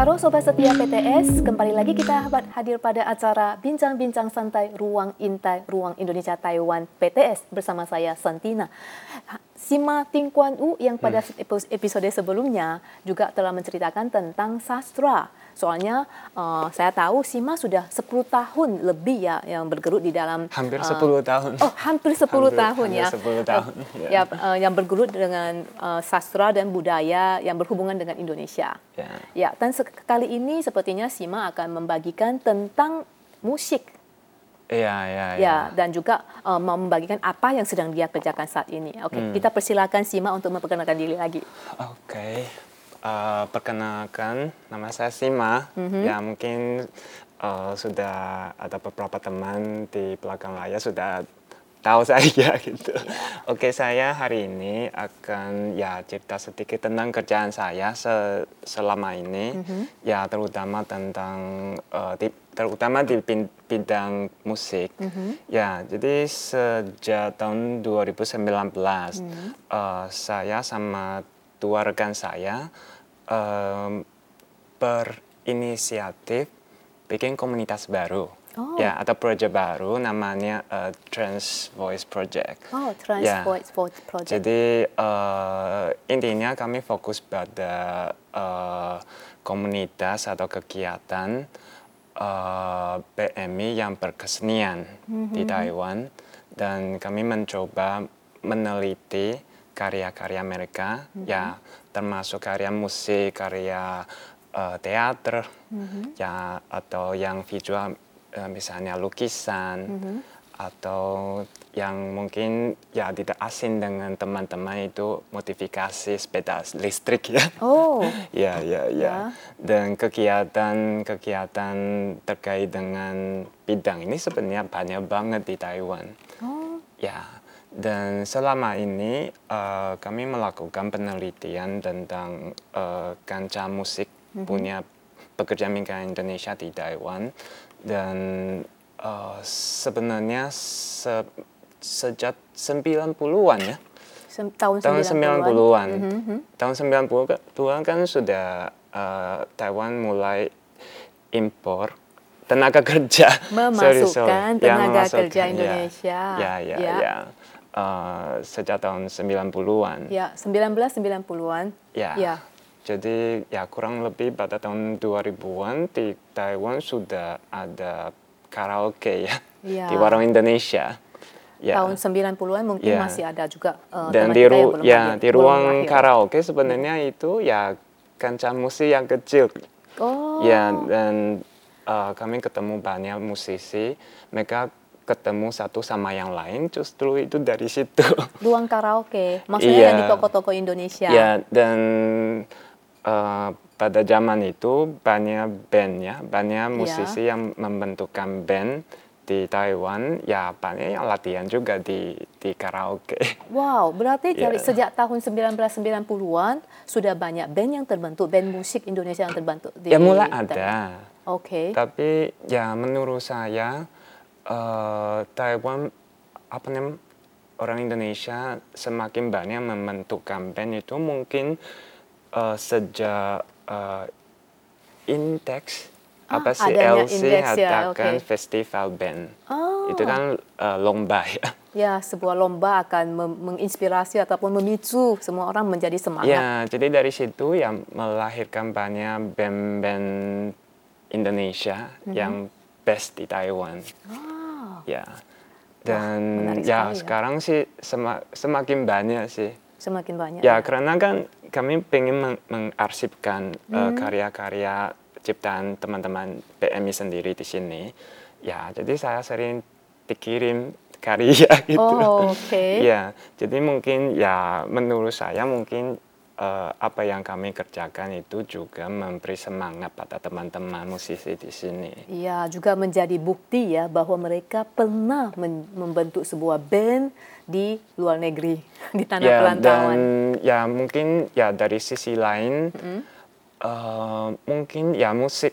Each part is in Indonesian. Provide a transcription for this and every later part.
Halo Sobat Setia PTS, kembali lagi kita hadir pada acara Bincang-Bincang Santai Ruang Intai Ruang Indonesia Taiwan PTS bersama saya Santina. Sima Ting Kuan U yang pada hmm. episode sebelumnya juga telah menceritakan tentang sastra. Soalnya uh, saya tahu Sima sudah 10 tahun lebih ya yang bergelut di dalam hampir uh, 10 tahun. Oh, hampir 10 hampir, tahun hampir ya. 10 tahun. Uh, ya uh, yang bergelut dengan uh, sastra dan budaya yang berhubungan dengan Indonesia. Yeah. Ya, dan kali ini sepertinya Sima akan membagikan tentang musik Iya, iya, iya. Ya, dan juga uh, mau membagikan apa yang sedang dia kerjakan saat ini. Oke, okay, hmm. kita persilakan Sima untuk memperkenalkan diri lagi. Oke, okay. Uh, eh, perkenalkan nama saya Sima. Mm-hmm. Ya mungkin uh, sudah ada beberapa teman di belakang layar sudah tahu saya gitu. Oke, saya hari ini akan ya cerita sedikit tentang kerjaan saya se selama ini, mm-hmm. ya terutama tentang uh, terutama di bidang musik. Mm -hmm. Ya, jadi sejak tahun 2019 mm -hmm. uh, saya sama dua rekan saya um, berinisiatif bikin komunitas baru. Oh. Ya, atau proyek baru namanya uh, Trans Voice Project. Oh, Trans ya. Voice Project. Jadi uh, intinya kami fokus pada uh, komunitas atau kegiatan uh, PMI yang berkesenian mm-hmm. di Taiwan dan kami mencoba meneliti karya-karya mereka mm-hmm. ya termasuk karya musik, karya uh, teater mm-hmm. ya atau yang visual uh, misalnya lukisan mm-hmm atau yang mungkin ya tidak asing dengan teman-teman itu modifikasi sepeda listrik ya. Oh. ya, ya, ya, ya. Dan kegiatan-kegiatan terkait dengan bidang ini sebenarnya banyak banget di Taiwan. Oh. Ya. Dan selama ini uh, kami melakukan penelitian tentang uh, kancah musik mm -hmm. punya pekerja migran Indonesia di Taiwan dan uh, sebenarnya se sejak 90-an ya. Sem tahun 90-an. 90-an. Mm -hmm. Tahun 90-an kan sudah uh, Taiwan mulai impor tenaga kerja. Memasukkan sorry, sorry. tenaga ya, memasukkan, kerja Indonesia. Ya, ya, ya. ya. Uh, sejak tahun 90-an. Ya, 1990-an. Ya. ya. Jadi ya kurang lebih pada tahun 2000-an di Taiwan sudah ada karaoke ya, ya. di warung Indonesia. Ya. Tahun 90-an mungkin ya. masih ada juga uh, Dan di ru ya di ruang karaoke sebenarnya hmm. itu ya kancah musik yang kecil. Oh. Ya dan uh, kami ketemu banyak musisi, mereka ketemu satu sama yang lain justru itu dari situ. Ruang karaoke, maksudnya yeah. yang di toko-toko Indonesia. Ya dan uh, pada zaman itu banyak band ya, banyak iya. musisi yeah. yang membentukkan band di Taiwan, ya banyak yang latihan juga di di karaoke. Wow, berarti yeah. dari sejak tahun 1990-an sudah banyak band yang terbentuk, band musik Indonesia yang terbentuk di Ya mulai ada. Oke. Okay. Tapi ya menurut saya uh, Taiwan apa namanya orang Indonesia semakin banyak membentukkan band itu mungkin uh, sejak uh, Index ah, apa sih LC ya, okay. festival band oh. itu kan uh, lomba ya ya sebuah lomba akan menginspirasi ataupun memicu semua orang menjadi semangat ya jadi dari situ yang melahirkan banyak band-band Indonesia mm -hmm. yang best di Taiwan oh. Ya dan Wah, ya, ya sekarang sih semak, semakin banyak sih semakin banyak ya, ya karena kan kami pengen meng mengarsipkan eh, hmm. uh, karya-karya ciptaan teman-teman PMI sendiri di sini. Ya, jadi saya sering dikirim karya gitu. Oh, oke. Okay. ya, jadi mungkin ya menurut saya mungkin uh, apa yang kami kerjakan itu juga memberi semangat pada teman-teman musisi di sini. Iya, juga menjadi bukti ya bahwa mereka pernah membentuk sebuah band di luar negeri, di tanah ya, perantauan. Dan ya mungkin ya dari sisi lain, mm -hmm. uh, mungkin ya musik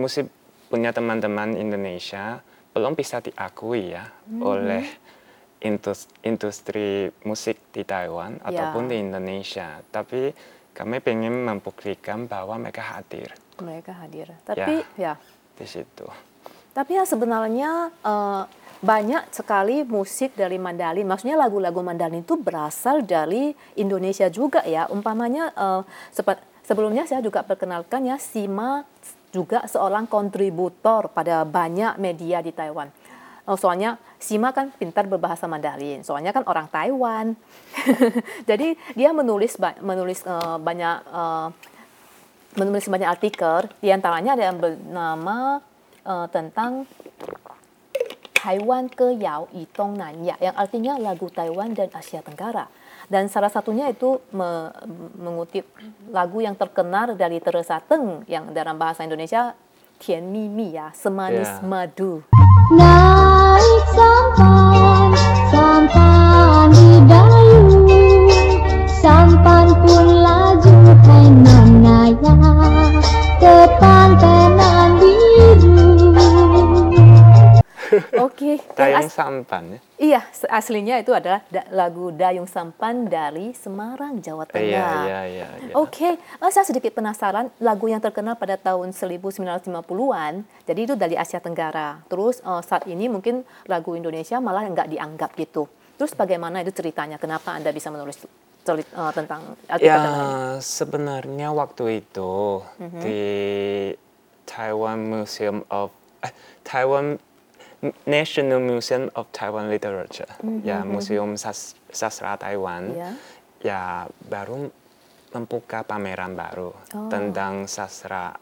musik punya teman-teman Indonesia belum bisa diakui ya mm -hmm. oleh industri musik di Taiwan yeah. ataupun di Indonesia. Tapi kami pengen membuktikan bahwa mereka hadir Mereka hadir. Tapi ya, di situ. tapi ya sebenarnya eh, banyak sekali musik dari Mandalin. Maksudnya lagu-lagu Mandalin itu berasal dari Indonesia juga ya. Umpamanya sepe- sebelumnya saya juga perkenalkan ya Sima juga seorang kontributor pada banyak media di Taiwan. Oh, soalnya Sima kan pintar berbahasa Mandarin. Soalnya kan orang Taiwan. Jadi dia menulis menulis eh, banyak eh, menulis banyak artikel. Di antaranya ada yang bernama eh, tentang Taiwan ke Yao i Dong Nan Ya, yang artinya lagu Taiwan dan Asia Tenggara. Dan salah satunya itu me- mengutip lagu yang terkenal dari Teresa Teng yang dalam bahasa Indonesia Tian Mi Mi ya, semanis Ya. madu. Sampan, sampan di dayu Sampan pun laju hai nonaya Ke Oke, Tayang as- sampan ya. iya aslinya itu adalah da- lagu Dayung Sampan dari Semarang, Jawa Tengah. Iya, iya, iya. iya. Oke, eh, saya sedikit penasaran lagu yang terkenal pada tahun 1950-an. Jadi itu dari Asia Tenggara. Terus eh, saat ini mungkin lagu Indonesia malah nggak dianggap gitu. Terus bagaimana itu ceritanya? Kenapa Anda bisa menulis cerit- eh, tentang ini? Ya, sebenarnya waktu itu Mhm. di Taiwan Museum of eh, Taiwan National Museum of Taiwan Literature, ya Museum Sas- Sastra Taiwan, Mhm, Ya. baru membuka pameran baru Oh. tentang sastra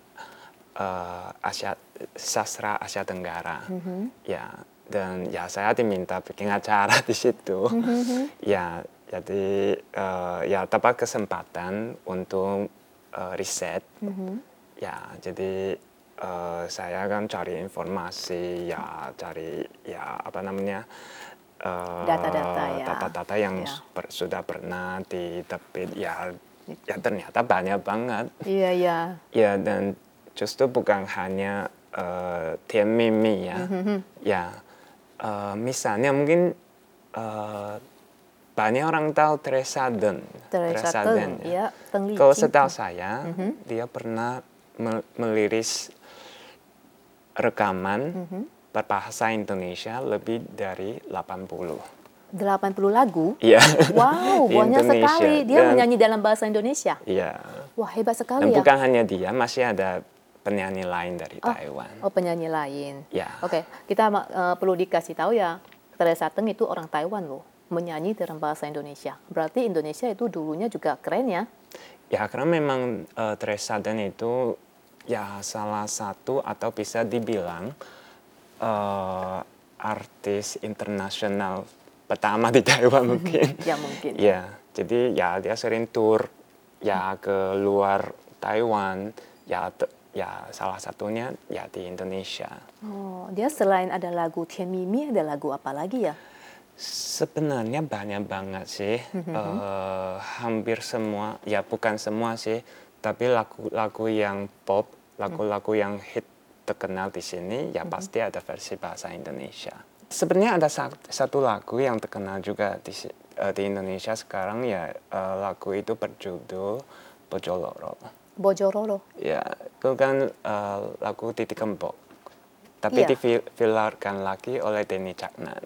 eh, Asia sastra Asia Tenggara, Mhm. ya dan ya saya diminta bikin acara di situ, Mhm, ya jadi eh, ya dapat kesempatan untuk eh, riset, Mhm. ya jadi eh, saya kan cari informasi, ya cari ya apa namanya eh, Data-data ya. data-data yang Ya. per- sudah pernah diterbit, ya ya ternyata banyak banget, Iya, iya. ya dan justru bukan hanya Tian Mimi ya, Mhm. ya eh, misalnya mungkin eh, banyak orang tahu Teresa Den, Teresa Teng, ya, Li kalau setahu saya, Mhm. dia pernah mel- meliris rekaman Mhm. berbahasa Indonesia lebih dari 80. 80 lagu. Iya. Wow, banyak Indonesia. sekali. Dia Dan- menyanyi dalam bahasa Indonesia. Iya. Wah, hebat Dan sekali ya. bukan hanya dia, masih ada penyanyi lain dari Taiwan. Oh, penyanyi lain. Ya. Oke, kita ma- eh, perlu dikasih tahu ya, Teresa Teng itu orang Taiwan loh, menyanyi dalam bahasa Indonesia. Berarti Indonesia itu dulunya juga keren ya. Ya, karena memang eh, Teresa Den itu ya salah satu atau bisa dibilang eh, artis internasional pertama di Taiwan mungkin. Ya mungkin. Ya, jadi ya dia sering tour ya ke luar Taiwan, ya te- ya salah satunya ya di Indonesia. Oh, dia selain ada lagu Tian Mimi, ada lagu apa lagi ya? Sebenarnya banyak banget sih, Eh, hampir semua, ya bukan semua sih, tapi lagu-lagu yang pop, lagu-lagu yang hit terkenal di sini, ya pasti ada versi bahasa Indonesia. Sebenarnya ada sa- satu lagu yang terkenal juga di, eh, di Indonesia sekarang ya eh, lagu itu berjudul Bojoloro. Bojororo. Ya, itu kan eh, lagu Titi Kempot. Tapi Iya. divilarkan lagi oleh Denny Caknan.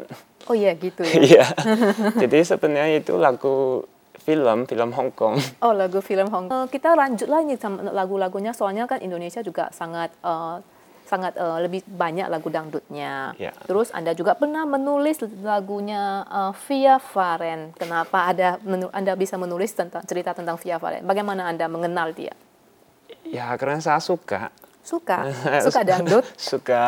Oh iya gitu ya. Iya. Jadi sebenarnya itu lagu film, film Hong Kong. Oh lagu film Hong Kong. kita lanjut lagi sama lagu-lagunya. Soalnya kan Indonesia juga sangat eh, sangat eh, lebih banyak lagu dangdutnya. Ya. Terus Anda juga pernah menulis lagunya eh, Via Varen. Kenapa ada menu- Anda bisa menulis tentang cerita tentang Via Varen? Bagaimana Anda mengenal dia? Ya karena saya suka. Suka, suka dangdut. suka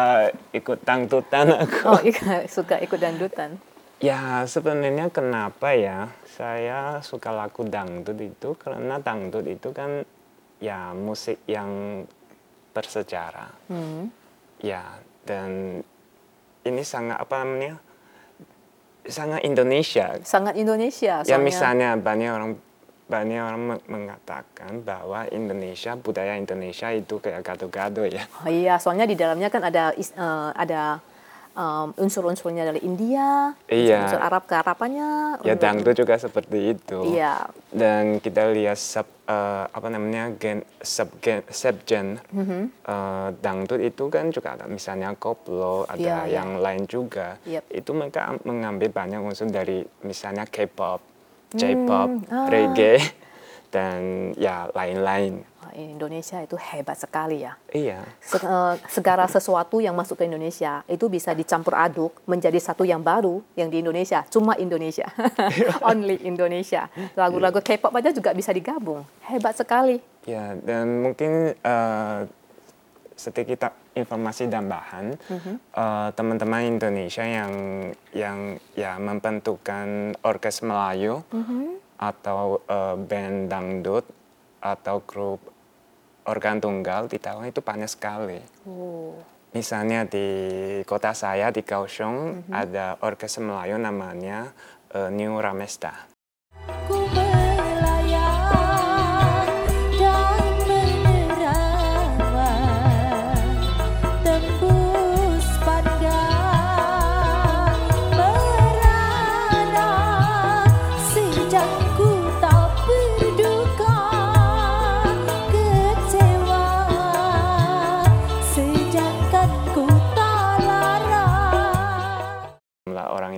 ikut dangdutan aku. Oh iya, suka ikut dangdutan. Ya sebenarnya kenapa ya saya suka lagu dangdut itu karena dangdut itu kan ya musik yang bersejarah. Hmm. Ya dan ini sangat apa namanya sangat Indonesia. Sangat Indonesia. Ya soalnya- misalnya banyak orang banyak orang me- mengatakan bahwa Indonesia budaya Indonesia itu kayak gado-gado ya. Oh iya, soalnya di dalamnya kan ada eh, ada um, unsur-unsurnya dari India, Iya. unsur Arab ke Arapannya. Ya dangdut juga seperti itu. Iya. Dan kita lihat sub eh, apa namanya gen sub gen subgen Mm-hmm. eh, dangdut itu kan juga ada misalnya koplo, ada Iya, iya. yang lain juga. Yep. Itu mereka mengambil banyak unsur dari misalnya K-pop, J-pop, ah. reggae dan ya lain-lain. Indonesia itu hebat sekali ya. Iya. Eh, segala sesuatu yang masuk ke Indonesia itu bisa dicampur aduk menjadi satu yang baru yang di Indonesia cuma Indonesia only Indonesia lagu-lagu K-pop aja juga bisa digabung hebat sekali Ya, dan mungkin eh, sedikit informasi tambahan Mm-hmm. eh, teman-teman Indonesia yang yang ya membentukkan orkes Melayu Mm-hmm. atau eh, band dangdut atau grup organ tunggal di Taiwan itu banyak sekali. oh Misalnya di kota saya di Kaohsiung Mm-hmm. ada orkes Melayu namanya eh, New Ramesta.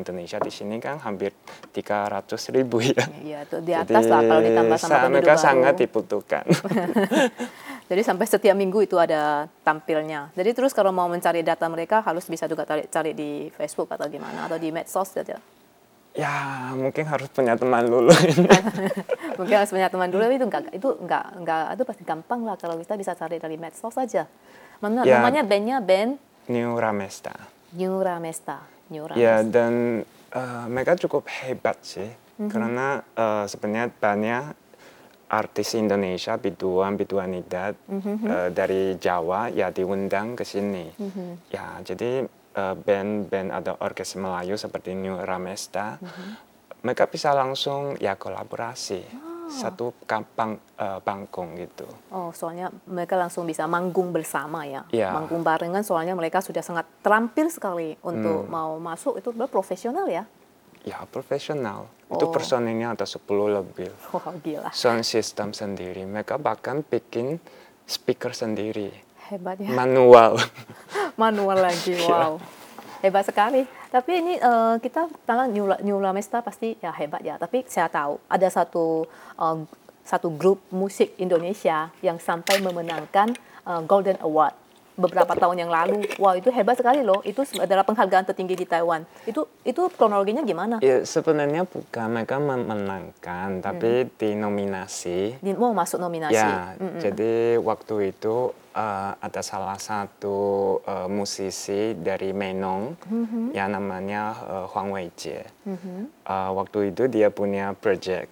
Indonesia di sini kan hampir 300 ribu ya. Iya, itu di atas lah kalau ditambah sama sa- penduduk mereka baru. sangat dibutuhkan. Jadi sampai setiap minggu itu ada tampilnya. Jadi terus kalau mau mencari data mereka harus bisa juga cari, cari di Facebook atau gimana atau di medsos saja. ya mungkin harus punya teman dulu. Mungkin harus punya teman dulu itu enggak itu enggak enggak itu pasti gampang lah kalau kita bisa cari dari medsos saja. Mana, Ya. Namanya bandnya band New Ramesta. New Ramesta. Ya dan eh, mereka cukup hebat sih. Karena eh, sebenarnya banyak artis Indonesia biduan biduanidat eh, dari Jawa ya diundang ke sini. Ya jadi eh, band-band atau orkes Melayu seperti New Ramesta mereka bisa langsung ya kolaborasi satu kampang eh, panggung gitu. Oh, soalnya mereka langsung bisa manggung bersama ya. Iya. Manggung barengan soalnya mereka sudah sangat terampil sekali untuk mau masuk itu profesional ya. Ya profesional. Itu Oh. personilnya ada 10 lebih. Wah, gila. Sound system sendiri. Mereka bahkan bikin speaker sendiri. Hebat ya. Manual. manual lagi Iya. wow hebat sekali tapi ini eh, kita tentang New, La- New Lamesta pasti ya hebat ya. Tapi saya tahu ada satu eh, satu grup musik Indonesia yang sampai memenangkan eh, Golden Award beberapa tahun yang lalu. Wah itu hebat sekali loh. Itu adalah penghargaan tertinggi di Taiwan. Itu itu kronologinya gimana? Ya sebenarnya bukan. Mereka memenangkan, tapi dinominasi. Di- mau masuk nominasi. Ya, jadi waktu itu eh, ada salah satu eh, musisi dari Menong yang namanya eh, Huang Weijie. Eh, waktu itu dia punya project,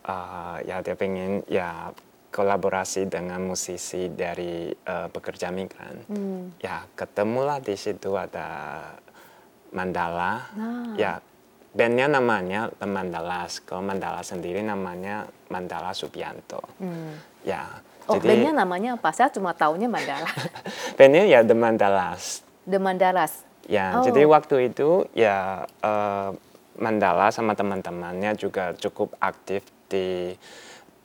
Eh, ya dia pengen ya kolaborasi dengan musisi dari eh, pekerja migran. Ya ketemulah di situ ada Mandala. Ya bandnya namanya The Mandalas. Kalau Mandala sendiri namanya Mandala Subianto. Ya, oh jadi bandnya namanya apa saya cuma taunya Mandala bandnya ya The Mandalas. The Mandalas Ya, Oh. jadi waktu itu ya eh, Mandala sama teman-temannya juga cukup aktif di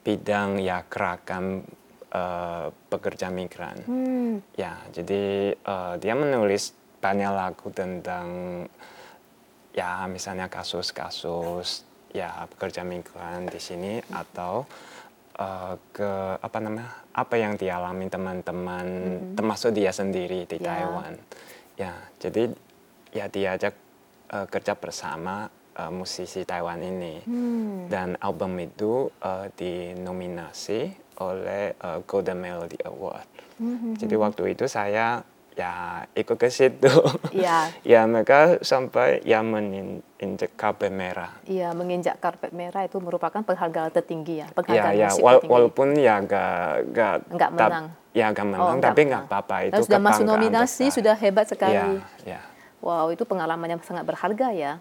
bidang ya gerakan eh, pekerja migran. Hmm. Ya, jadi eh, dia menulis banyak lagu tentang ya misalnya kasus-kasus ya pekerja migran di sini atau eh, ke apa namanya apa yang dialami teman-teman termasuk dia sendiri di Ya. Taiwan. Ya, jadi ya diajak eh, kerja bersama eh, musisi Taiwan ini dan album itu eh, dinominasi oleh eh, Golden Melody Award. Jadi waktu itu saya ya ikut ke situ. Iya. ya mereka sampai ya menginjak karpet merah. Iya, menginjak karpet merah itu merupakan penghargaan tertinggi ya, Ya penghargaan ya tertinggi. walaupun ya gak gak Nggak tap- menang. ya gak menang Oh, nggak tapi nggak apa-apa itu sudah masuk nominasi besar. sudah hebat sekali. Ya, ya. Wow, itu pengalaman yang sangat berharga ya.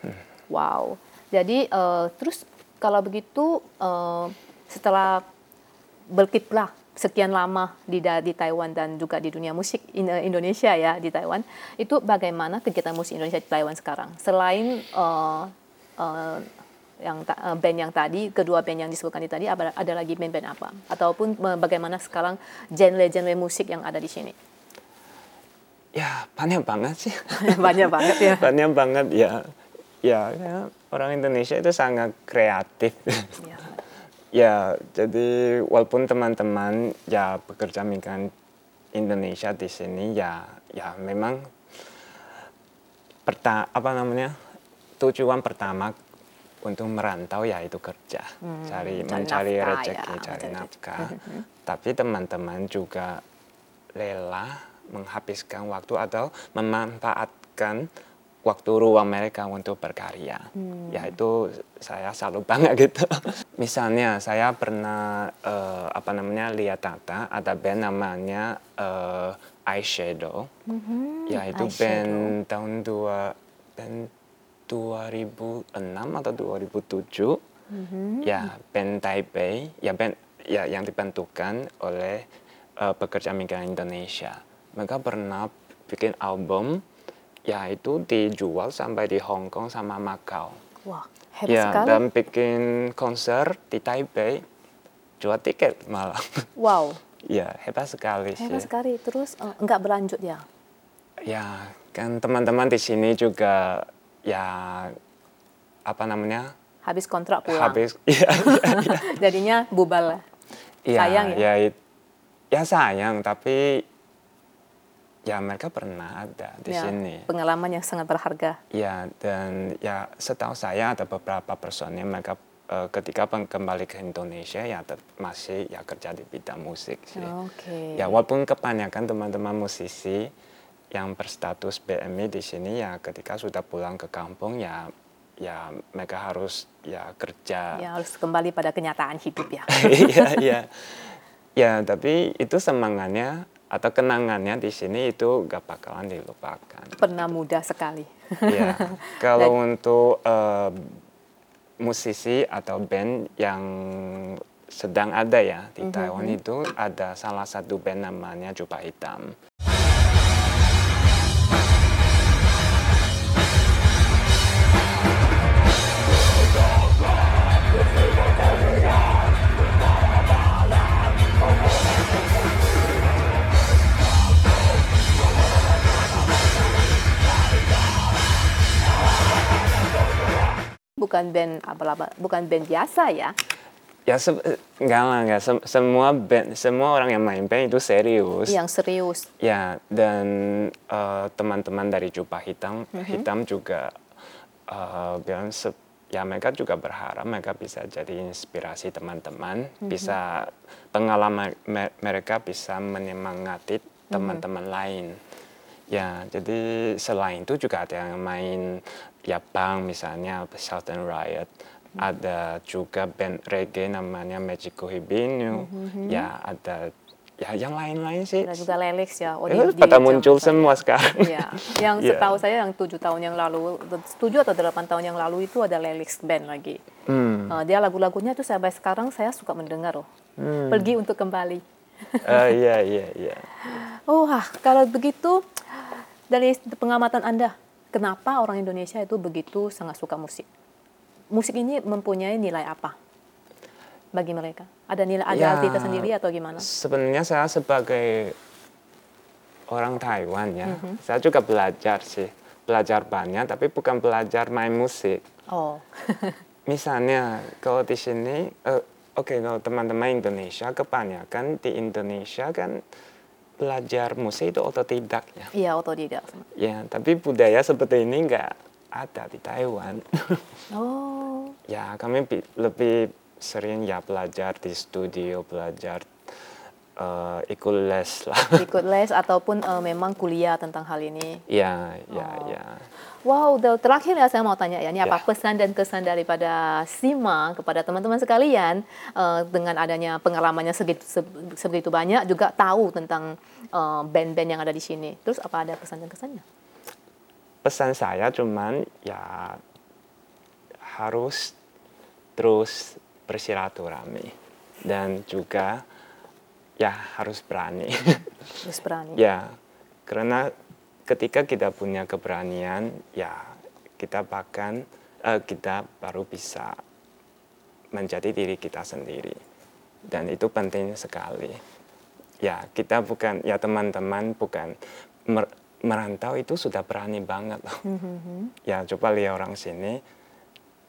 Hmm. Wow. Jadi eh, terus kalau begitu eh, setelah berkiprah sekian lama di di Taiwan dan juga di dunia musik in- Indonesia ya di Taiwan itu bagaimana kegiatan musik Indonesia di Taiwan sekarang selain eh, eh, yang ta- eh, band yang tadi kedua band yang disebutkan tadi ada, ada lagi band-band apa ataupun eh, bagaimana sekarang genre-genre musik yang ada di sini Ya banyak banget sih. banyak banget ya banyak banget ya. Ya, ya, orang Indonesia itu sangat kreatif. Ya. Ya, jadi walaupun teman-teman ya bekerja migran Indonesia di sini ya ya memang perta apa namanya tujuan pertama untuk merantau ya itu kerja, cari cari mencari nafkah rezeki, ya, cari nafkah. Tapi teman-teman juga rela menghabiskan waktu atau memanfaatkan waktu ruang mereka untuk berkarya. Ya itu saya salut banget gitu. Misalnya saya pernah eh, apa namanya lihat data ada band namanya eh, Eyeshadow. ya itu Eyeshadow. band tahun dua band 2006 atau 2007. Ya band Taipei. Ya band ya yang dibentukkan oleh eh, pekerja migran Indonesia. Mereka pernah bikin album ya itu dijual sampai di Hong Kong sama Macau. wah hebat Ya, sekali dan bikin konser di Taipei, jual tiket malah. wow ya, hebat sekali sih. hebat sekali terus eh, enggak berlanjut ya Ya, kan teman-teman di sini juga ya apa namanya? habis kontrak pulang Habis ya, ya, jadinya bubal lah ya, Sayang ya? ya, ya sayang, tapi ya mereka pernah ada di Ya, sini. pengalaman yang sangat berharga Ya, dan ya setahu saya ada beberapa personil mereka eh, ketika kembali ke Indonesia ya masih ya kerja di bidang musik sih. oke Ya walaupun kebanyakan teman-teman musisi yang berstatus BMI di sini ya ketika sudah pulang ke kampung ya ya mereka harus ya kerja. ya harus kembali pada kenyataan hidup ya Iya iya. Ya tapi itu semangatnya atau kenangannya di sini itu gak bakalan dilupakan. pernah muda sekali Ya, kalau untuk eh, musisi atau band yang sedang ada ya di Taiwan itu ada salah satu band namanya Jubah Hitam. Bukan band apa bukan band biasa ya? Ya se enggak lah enggak. Sem- semua band semua orang yang main band itu serius. yang serius. Ya dan eh, teman-teman dari Jubah Hitam Hitam juga eh, bilang se- ya mereka juga berharap mereka bisa jadi inspirasi teman-teman, bisa pengalaman me- mereka bisa menyemangati teman-teman lain. Ya, jadi selain itu juga ada yang main ya bang misalnya Southern Riot. Ada juga band reggae namanya Magico Hibinu. Ya, ada ya yang lain-lain sih. ada juga Lelix ya oh, di pada muncul semua sekarang. Iya, yang Iya. setahu saya yang tujuh tahun yang lalu, tujuh atau delapan tahun yang lalu itu ada Lelix band lagi. Hmm. Eh, dia lagu-lagunya tuh sampai sekarang saya suka mendengar loh. Hmm. Pergi untuk kembali. Eh, iya iya iya. Oh, wah, kalau begitu dari pengamatan Anda, kenapa orang Indonesia itu begitu sangat suka musik? Musik ini mempunyai nilai apa bagi mereka? Ada nilai ada Ya, arti tersendiri atau gimana? Sebenarnya saya sebagai orang Taiwan ya, Mhm. saya juga belajar sih, belajar banyak, tapi bukan belajar main musik. Oh, Misalnya kalau di sini, eh, oke kalau teman-teman Indonesia kebanyakan di Indonesia kan belajar musik itu otodidak ya. iya otodidak. Ya, tapi budaya seperti ini nggak ada di Taiwan. Oh, ya kami bi- lebih sering ya belajar di studio, belajar eh, ikut les lah. ikut les ataupun eh, memang kuliah tentang hal ini. ya, ya, Oh. ya. Wow, dan terakhir ya saya mau tanya ya, ini apa Ya. pesan dan kesan daripada Sima kepada teman-teman sekalian eh, dengan adanya pengalamannya segitu, se- sebegitu banyak juga tahu tentang eh, band-band yang ada di sini. Terus apa ada pesan dan kesannya? Pesan saya cuman ya harus terus bersilaturahmi dan juga ya harus berani. Harus berani. ya, karena ketika kita punya keberanian, ya kita bahkan eh, kita baru bisa menjadi diri kita sendiri. Dan itu penting sekali. Ya, kita bukan ya teman-teman bukan mer- merantau itu sudah berani banget loh. Ya, coba lihat orang sini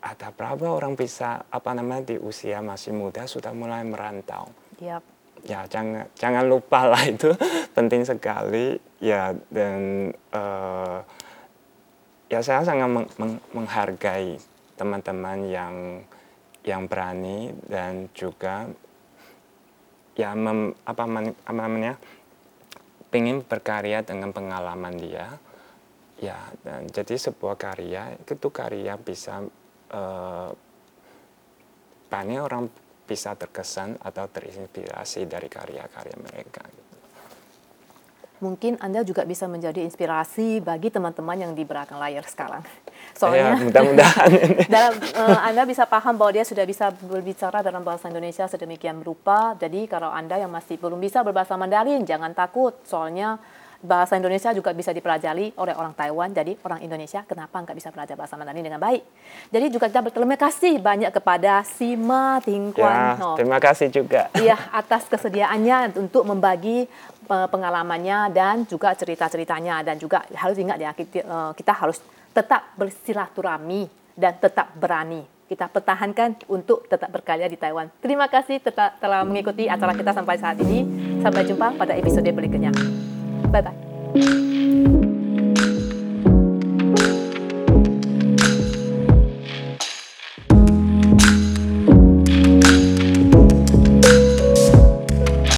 ada berapa orang bisa apa namanya di usia masih muda sudah mulai merantau Yap. Ya jangan jangan lupa lah itu penting sekali. Ya dan eh, ya saya sangat meng- meng- menghargai teman-teman yang yang berani dan juga ya mem- apa, men- apa namanya pengen berkarya dengan pengalaman dia. Ya dan jadi sebuah karya itu karya bisa eh, banyak orang bisa terkesan atau terinspirasi dari karya-karya mereka. gitu. Mungkin Anda juga bisa menjadi inspirasi bagi teman-teman yang di belakang layar sekarang. Ya, Soalnya mudah-mudahan ini. dalam eh, Anda bisa paham bahwa dia sudah bisa berbicara dalam bahasa Indonesia sedemikian rupa. Jadi kalau Anda yang masih belum bisa berbahasa Mandarin, jangan takut. Soalnya bahasa Indonesia juga bisa dipelajari oleh orang Taiwan. Jadi orang Indonesia kenapa nggak bisa belajar bahasa Mandarin dengan baik? Jadi juga kita berterima kasih banyak kepada Sima Ting Ya, terima kasih juga. Iya, atas kesediaannya untuk membagi eh, pengalamannya dan juga cerita-ceritanya dan juga harus ingat ya kita, eh, kita harus tetap bersilaturahmi dan tetap berani. Kita pertahankan untuk tetap berkarya di Taiwan. Terima kasih tetap telah mengikuti acara kita sampai saat ini. Sampai jumpa pada episode berikutnya. 拜拜。